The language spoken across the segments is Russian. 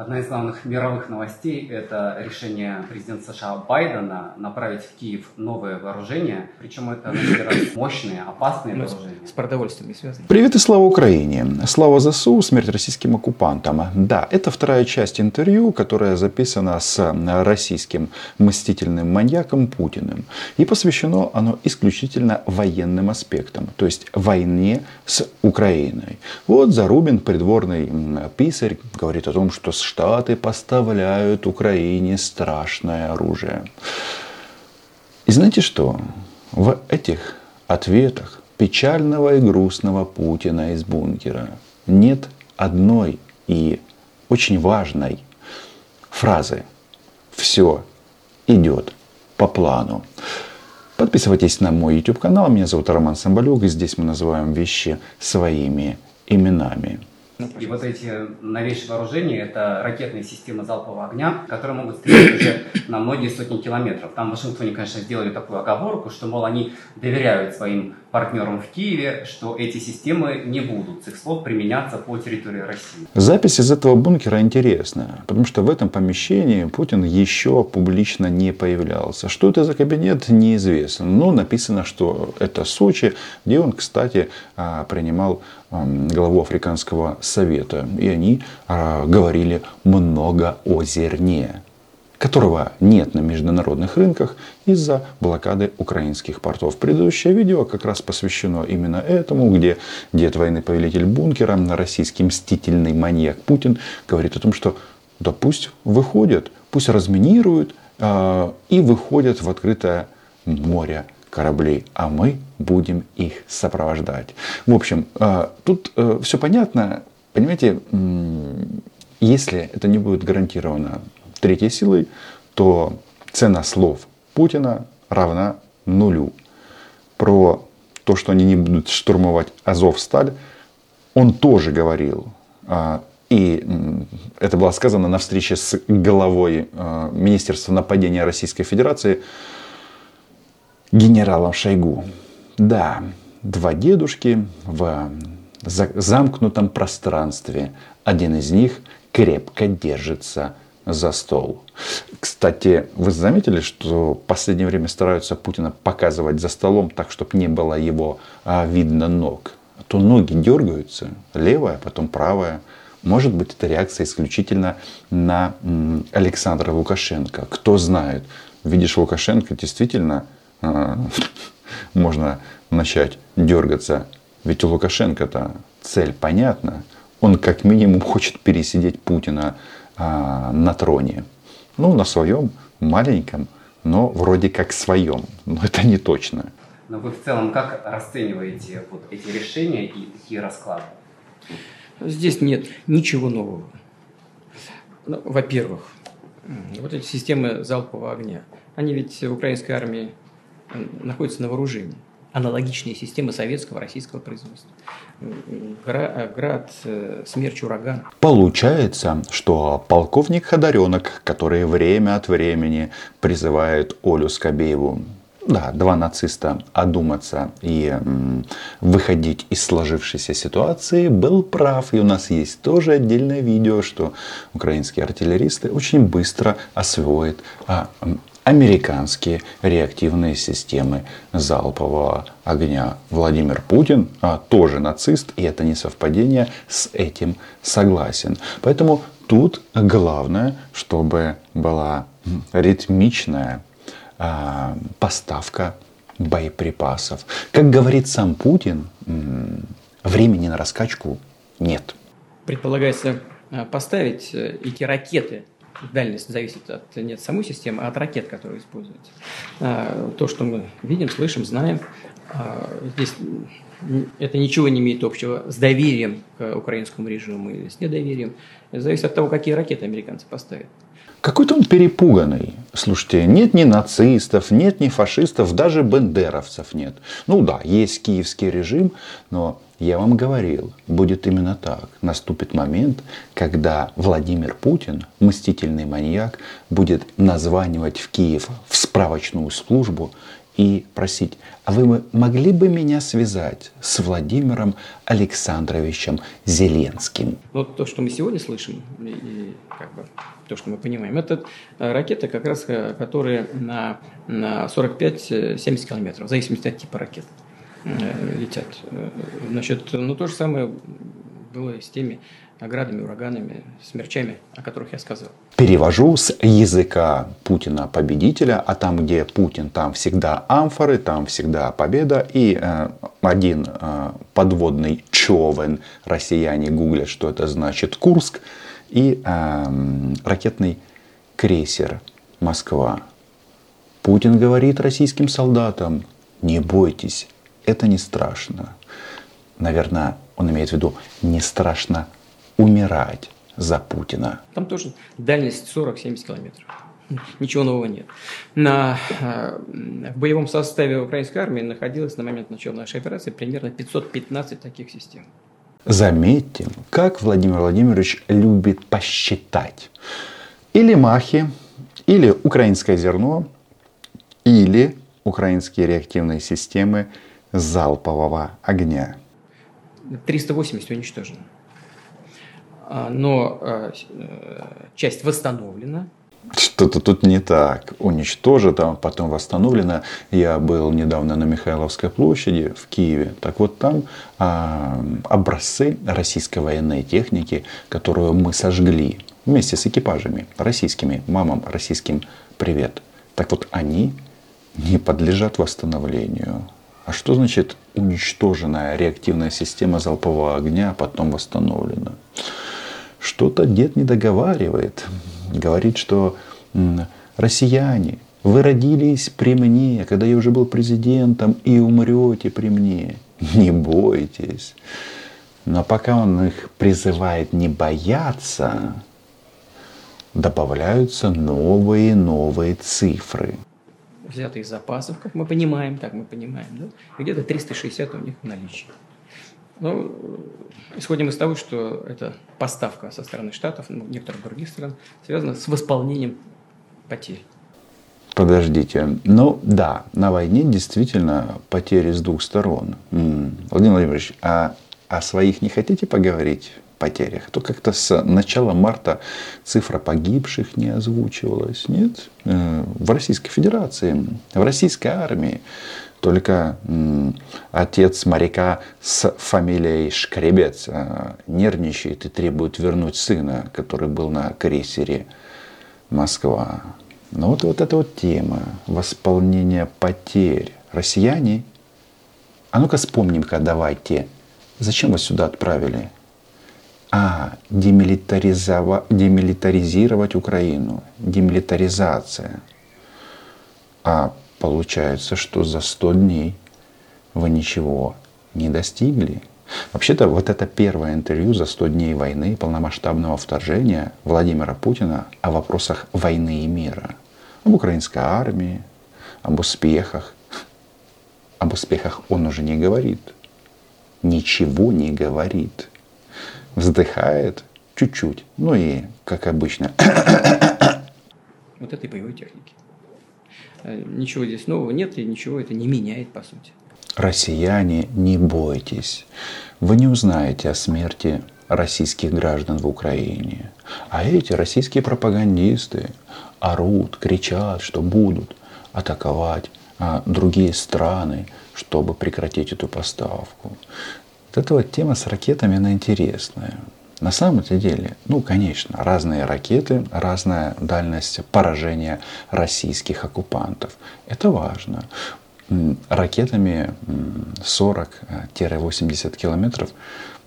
Одна из главных мировых новостей – это решение президента США Байдена направить в Киев новое вооружение. Причем это на раз мощные, опасные Ну, вооружения. С продовольствием не связано. Привет и слава Украине! Слава ЗСУ, смерть российским оккупантам. Да, это вторая часть интервью, которая записана с российским мстительным маньяком Путиным. И посвящено оно исключительно военным аспектам, то есть войне с Украиной. Вот Зарубин, придворный писарь, говорит о том, что Штаты поставляют Украине страшное оружие. И знаете что? В этих ответах печального и грустного Путина из бункера нет одной и очень важной фразы. Все идет по плану. Подписывайтесь на мой YouTube канал. Меня зовут Роман Самбалюк. И здесь мы называем вещи своими именами. И вот эти новейшие вооружения – это ракетные системы залпового огня, которые могут стрелять уже на многие сотни километров. Там в Вашингтоне, конечно, сделали такую оговорку, что, мол, они доверяют своим партнерам в Киеве, что эти системы не будут с их слов применяться по территории России. Запись из этого бункера интересная, потому что в этом помещении Путин еще публично не появлялся. Что это за кабинет, неизвестно. Но написано, что это Сочи, где он, кстати, а, принимал главу Африканского совета. И они а, говорили много о зерне которого нет на международных рынках из-за блокады украинских портов. Предыдущее видео как раз посвящено именно этому, где дед войны повелитель бункера, российский мстительный маньяк Путин говорит о том, что да пусть выходят, пусть разминируют э, и выходят в открытое море кораблей, а мы будем их сопровождать. В общем, э, тут э, все понятно. Понимаете, если это не будет гарантировано третьей силой, то цена слов Путина равна нулю. Про то, что они не будут штурмовать Азов-Сталь, он тоже говорил. А, И это было сказано на встрече с главой а, Министерства нападения Российской Федерации генералом Шойгу. Да, два дедушки в за- замкнутом пространстве. Один из них крепко держится за стол. Кстати, вы заметили, что в последнее время стараются Путина показывать за столом так, чтобы не было его а, видно ног. А то ноги дергаются, левая, потом правая. Может быть, это реакция исключительно на Александра Лукашенко. Кто знает. Видишь Лукашенко, действительно а, можно начать дергаться. Ведь у Лукашенко-то цель понятна. Он как минимум хочет пересидеть Путина а, на троне. Ну, на своем маленьком, но вроде как своем. Но это не точно. Но вы в целом как расцениваете вот эти решения и такие расклады? Здесь нет ничего нового. Ну, во-первых, вот эти системы залпового огня, они ведь в украинской армии находятся на вооружении. Аналогичные системы советского, российского производства. Гра- Град, э, смерч, ураган. Получается, что полковник Ходоренок, который время от времени призывает Олю Скобееву, да, два нациста, одуматься и м, выходить из сложившейся ситуации, был прав. И у нас есть тоже отдельное видео, что украинские артиллеристы очень быстро освоят а, американские реактивные системы залпового огня. Владимир Путин а, тоже нацист, и это не совпадение, с этим согласен. Поэтому тут главное, чтобы была ритмичная а, поставка боеприпасов. Как говорит сам Путин, времени на раскачку нет. Предполагается э, поставить э, эти ракеты. Дальность зависит от не от самой системы, а от ракет, которые используются. А, То, что мы видим, слышим, знаем, а, здесь это ничего не имеет общего с доверием к украинскому режиму или с недоверием. Это зависит от того, какие ракеты американцы поставят. Какой-то он перепуганный. Слушайте, нет ни нацистов, нет ни фашистов, даже бендеровцев нет. Ну да, есть киевский режим, но я вам говорил, будет именно так. Наступит момент, когда Владимир Путин, мстительный маньяк, будет названивать в Киев в справочную службу и просить, а вы могли бы меня связать с Владимиром Александровичем Зеленским? Вот то, что мы сегодня слышим, и как бы то, что мы понимаем, это э, ракеты, как раз э, которые на, на 45-70 километров, в зависимости от типа ракет летят. Значит, ну то же самое было с теми наградами, ураганами, смерчами, о которых я сказал. Перевожу с языка Путина победителя, а там, где Путин, там всегда амфоры, там всегда победа. И э, один э, подводный човен, россияне гуглят, что это значит Курск, и э, ракетный крейсер Москва. Путин говорит российским солдатам, не бойтесь, это не страшно. Наверное, он имеет в виду, не страшно умирать за Путина. Там тоже дальность 40-70 километров. Ничего нового нет. На, э, в боевом составе украинской армии находилось на момент начала нашей операции примерно 515 таких систем. Заметьте, как Владимир Владимирович любит посчитать. Или махи, или украинское зерно, или украинские реактивные системы залпового огня. 380 уничтожено. А, но а, э, часть восстановлена. Что-то тут не так. Уничтожено, потом восстановлено. Я был недавно на Михайловской площади в Киеве. Так вот там а, образцы российской военной техники, которую мы сожгли вместе с экипажами российскими, мамам российским привет. Так вот они не подлежат восстановлению. А что значит уничтоженная реактивная система залпового огня, потом восстановлена? что-то дед не договаривает. Говорит, что россияне, вы родились при мне, когда я уже был президентом, и умрете при мне. Не бойтесь. Но пока он их призывает не бояться, добавляются новые новые цифры. Взятые из запасов, как мы понимаем, так мы понимаем, да? где-то 360 у них в наличии. Ну, исходим из того, что это поставка со стороны Штатов, ну, некоторых других стран, связана с восполнением потерь. Подождите. Ну да, на войне действительно потери с двух сторон. Владимир Владимирович, а о своих не хотите поговорить? Потерях, то как-то с начала марта цифра погибших не озвучивалась. Нет, э, в Российской Федерации, в российской армии только отец моряка с фамилией Шкребец э, нервничает и требует вернуть сына, который был на крейсере Москва. Но вот, вот эта вот тема восполнения потерь. Россияне, а ну-ка вспомним-ка давайте, зачем вас сюда отправили? А, демилитаризова... демилитаризировать Украину. Демилитаризация. А Получается, что за 100 дней вы ничего не достигли. Вообще-то вот это первое интервью за 100 дней войны, полномасштабного вторжения Владимира Путина о вопросах войны и мира. Об украинской армии, об успехах. Об успехах он уже не говорит. Ничего не говорит. Вздыхает чуть-чуть. Ну и, как обычно. Вот этой боевой техники. Э, ничего здесь нового нет и ничего это не меняет по сути. Россияне, не бойтесь. Вы не узнаете о смерти российских граждан в Украине. А эти российские пропагандисты орут, кричат, что будут атаковать а, другие страны, чтобы прекратить эту поставку. Вот эта вот тема с ракетами, она интересная. На самом-то деле, ну, конечно, разные ракеты, разная дальность поражения российских оккупантов. Это важно. Ракетами 40-80 километров,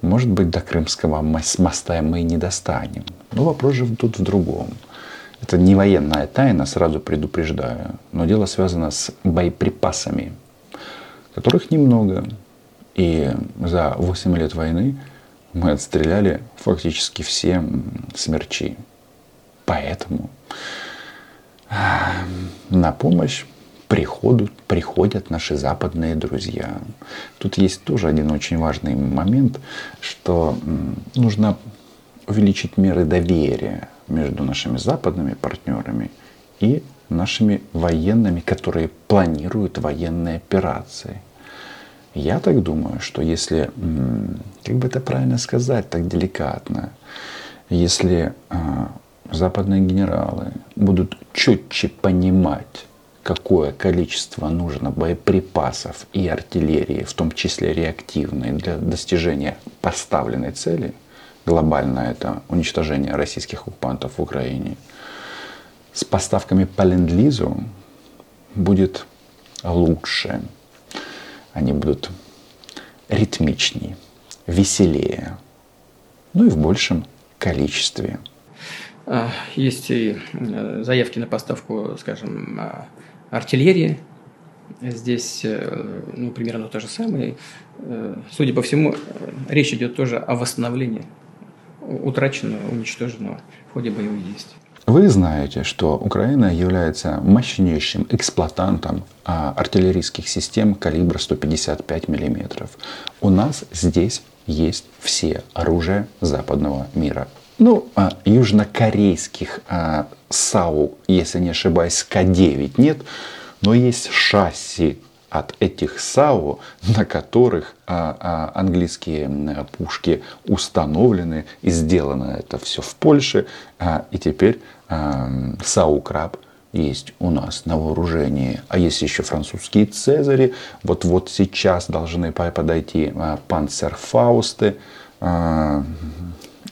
может быть, до Крымского моста мы не достанем. Но вопрос же тут в другом. Это не военная тайна, сразу предупреждаю. Но дело связано с боеприпасами, которых немного. И за 8 лет войны мы отстреляли фактически все смерчи. Поэтому на помощь приходу, приходят наши западные друзья. Тут есть тоже один очень важный момент, что нужно увеличить меры доверия между нашими западными партнерами и нашими военными, которые планируют военные операции. Я так думаю, что если, как бы это правильно сказать, так деликатно, если а, западные генералы будут четче понимать, какое количество нужно боеприпасов и артиллерии, в том числе реактивной, для достижения поставленной цели, глобально это уничтожение российских оккупантов в Украине, с поставками по ленд-лизу будет лучше. Они будут ритмичнее, веселее, ну и в большем количестве. А, есть и э, заявки на поставку, скажем, а, артиллерии. Здесь э, ну, примерно то же самое. Э, судя по всему, речь идет тоже о восстановлении утраченного, уничтоженного в ходе боевых действий. Вы знаете, что Украина является мощнейшим эксплуатантом а, артиллерийских систем калибра 155 мм. У нас здесь есть все оружия западного мира. Ну, а южнокорейских а, САУ, если не ошибаюсь, К-9 нет, но есть шасси от этих САУ, на которых а, а, английские пушки установлены, и сделано это все в Польше, а, и теперь САУ «Краб» есть у нас на вооружении. А есть еще французские «Цезари», вот-вот сейчас должны подойти «Панцерфаусты»,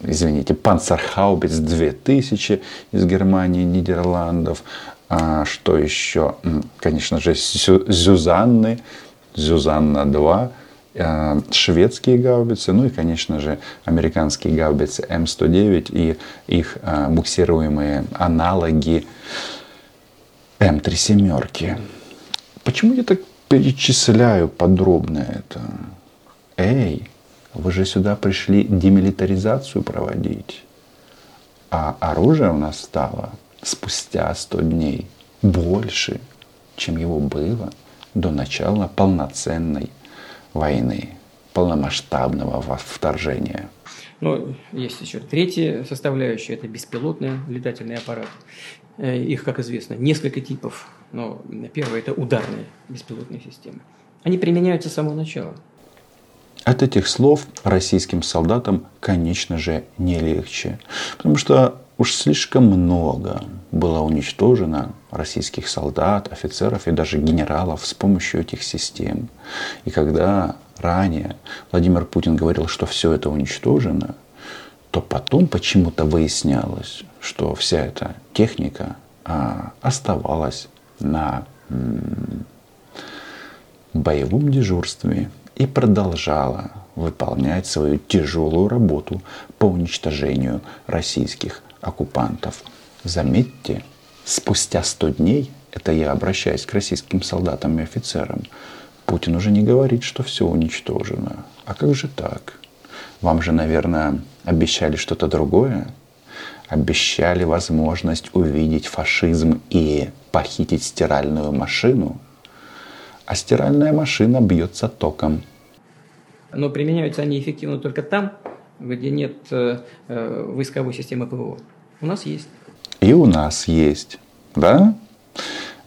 извините, Панцерхаубиц 2000 из Германии, Нидерландов. А что еще? Конечно же, Зюзанны, Зюзанна 2, а, шведские гаубицы, ну и, конечно же, американские гаубицы М109 и их а, буксируемые аналоги М3 семерки. Почему я так перечисляю подробно это? Эй, вы же сюда пришли демилитаризацию проводить. А оружие у нас стало спустя 100 дней больше, чем его было до начала полноценной войны, полномасштабного вторжения. Ну, есть еще третья составляющая, это беспилотные летательные аппараты. Э, их, как известно, несколько типов. Но первое – это ударные беспилотные системы. Они применяются с самого начала. От этих слов российским солдатам, конечно же, не легче. Потому что уж слишком много было уничтожено российских солдат, офицеров и даже генералов с помощью этих систем. И когда ранее Владимир Путин говорил, что все это уничтожено, то потом почему-то выяснялось, что вся эта техника а, оставалась на боевом дежурстве и продолжала выполнять свою тяжелую работу по уничтожению российских оккупантов. Заметьте, спустя 100 дней, это я обращаюсь к российским солдатам и офицерам, Путин уже не говорит, что все уничтожено. А как же так? Вам же, наверное, обещали что-то другое? Обещали возможность увидеть фашизм и похитить стиральную машину? А стиральная машина бьется током но применяются они эффективно только там, где нет э, э, войсковой системы ПВО. У нас есть. И у нас есть, да?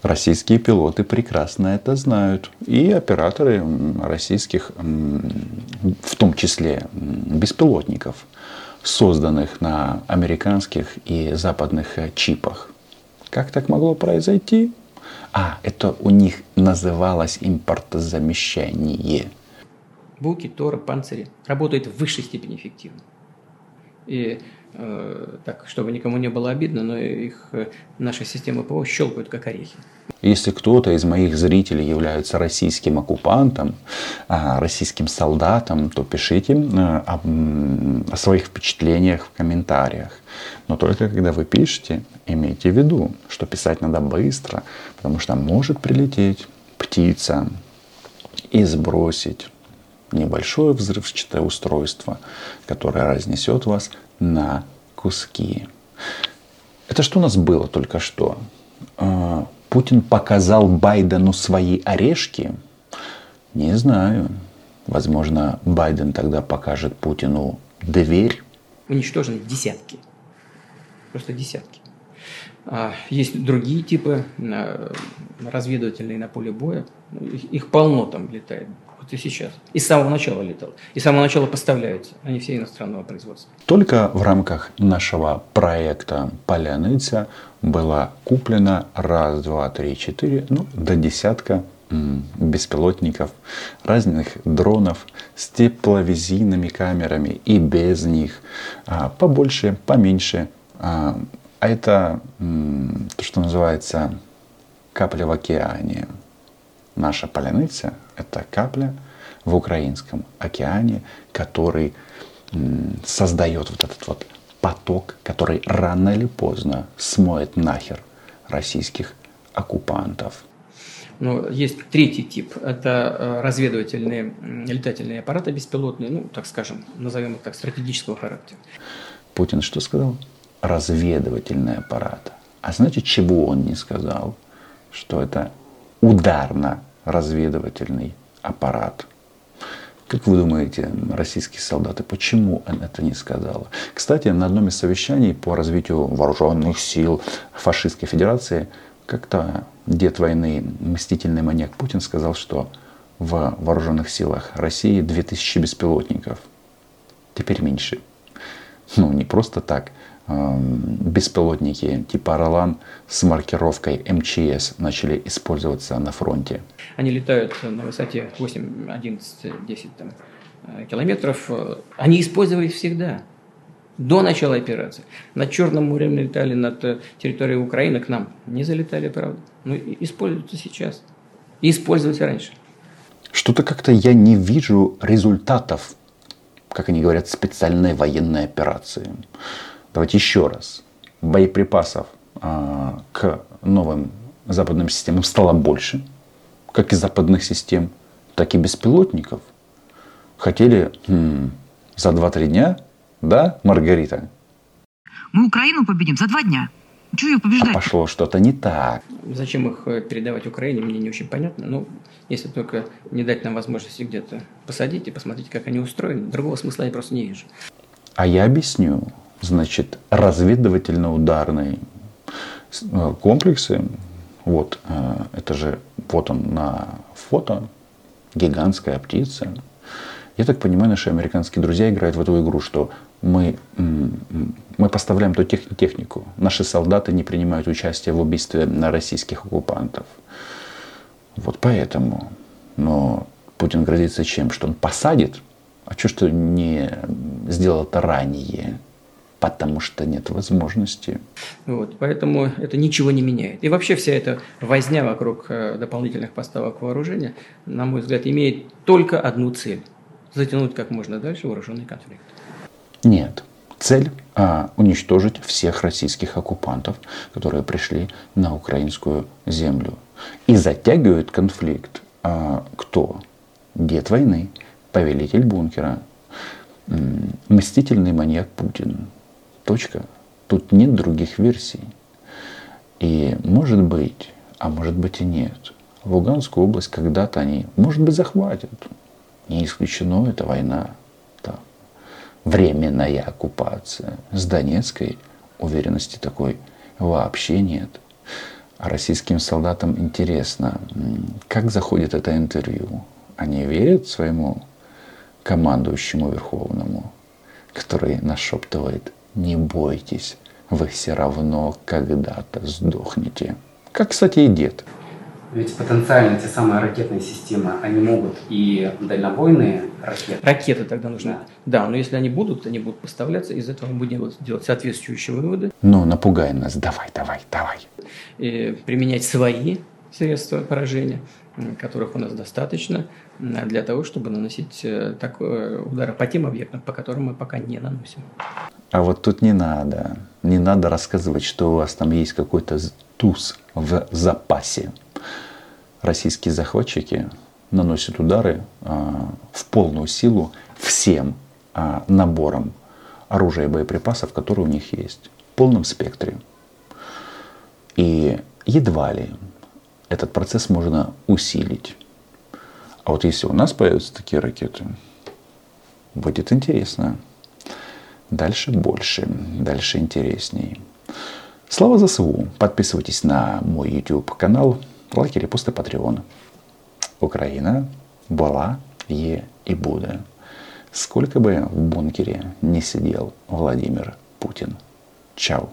Российские пилоты прекрасно это знают. И операторы российских, в том числе беспилотников, созданных на американских и западных э, чипах. Как так могло произойти? А, это у них называлось импортозамещение. Буки, Торы, панцири работают в высшей степени эффективно. И так, чтобы никому не было обидно, но их э, наша система ПО щелкают как орехи. Если кто-то из моих зрителей является российским оккупантом, а, российским солдатом, то пишите э, о своих впечатлениях в комментариях. Но только когда вы пишете, имейте в виду, что писать надо быстро, потому что может прилететь птица и сбросить небольшое взрывчатое устройство, которое разнесет вас на куски. Это что у нас было только что? А, Путин показал Байдену свои орешки? Не знаю. Возможно, Байден тогда покажет Путину дверь. Уничтожены десятки. Просто десятки. А, есть другие типы а, разведывательные на поле боя. Ну, их полно там летает. Вот и сейчас. И с самого начала летал. И с самого начала поставляются. Они все иностранного производства. Только в рамках нашего проекта «Поляныця» была куплена раз, два, три, четыре, ну, до десятка беспилотников, разных дронов с тепловизийными камерами и без них, а, побольше, поменьше. А, а это то, что называется капля в океане. Наша поляныця – это капля в украинском океане, который создает вот этот вот поток, который рано или поздно смоет нахер российских оккупантов. Но есть третий тип. Это э, разведывательные летательные аппараты беспилотные, ну, так скажем, назовем их так, стратегического характера. Путин что сказал? Разведывательный аппарат. А знаете, чего он не сказал? Что это ударно-разведывательный аппарат. Как вы думаете, российские солдаты, почему он это не сказал? Кстати, на одном из совещаний по развитию вооруженных сил фашистской федерации как-то дед войны, мстительный маньяк Путин сказал, что в вооруженных силах России 2000 беспилотников. Теперь меньше. Ну, не просто так. Беспилотники типа «Ролан» с маркировкой МЧС начали использоваться на фронте. Они летают на высоте 8, 11, 10 там, э, километров. Они использовались всегда до начала операции. Над Черным морем летали, над э, территорией Украины к нам не залетали, правда. Но используются сейчас. И использовались раньше. Что-то как-то я не вижу результатов, как они говорят, специальной военной операции. Давайте еще раз. Боеприпасов а, к новым западным системам стало больше, как и западных систем, так и беспилотников. Хотели м, за 2-3 дня да, Маргарита? Мы Украину победим за два дня. Чего ее побеждать? А пошло что-то не так. Зачем их э, передавать Украине, мне не очень понятно. Ну, если только не дать нам возможности где-то посадить и посмотреть, как они устроены. Другого смысла я просто не вижу. А я объясню. Значит, разведывательно-ударные э, комплексы, вот, э, это же, вот он на фото, гигантская птица. Я так понимаю, наши американские друзья играют в эту игру, что мы, мы поставляем ту технику. Наши солдаты не принимают участие в убийстве российских оккупантов. Вот поэтому. Но Путин грозится чем? Что он посадит? А что, что не сделал это ранее? Потому что нет возможности. Вот, поэтому это ничего не меняет. И вообще вся эта возня вокруг э, дополнительных поставок вооружения, на мой взгляд, имеет только одну цель – затянуть как можно дальше вооруженный конфликт. Нет. Цель а, уничтожить всех российских оккупантов, которые пришли на украинскую землю. И затягивает конфликт а, кто? Дед войны, повелитель бункера, мстительный маньяк Путин. Точка. Тут нет других версий. И может быть, а может быть и нет. Луганскую область когда-то они, может быть, захватят. Не исключено, это война временная оккупация. С Донецкой уверенности такой вообще нет. А российским солдатам интересно, как заходит это интервью. Они верят своему командующему верховному, который нашептывает, не бойтесь, вы все равно когда-то сдохнете. Как, кстати, и дед. Ведь потенциально те самые ракетные системы, они могут и дальнобойные ракеты. Ракеты тогда нужны. Да, но если они будут, они будут поставляться, из этого мы будем делать соответствующие выводы. Ну, напугай нас, давай, давай, давай. И применять свои средства поражения, которых у нас достаточно, для того, чтобы наносить э, такой удар по тем объектам, по которым мы пока не наносим. А вот тут не надо. Не надо рассказывать, что у вас там есть какой-то туз в запасе российские захватчики наносят удары а, в полную силу всем а, набором оружия и боеприпасов, которые у них есть, в полном спектре. И едва ли этот процесс можно усилить. А вот если у нас появятся такие ракеты, будет интересно. Дальше больше, дальше интересней. Слава ЗСУ. Подписывайтесь на мой YouTube канал, лайки, репосты, Patreon. Украина была, е и будет. Сколько бы в бункере не сидел Владимир Путин. Чао.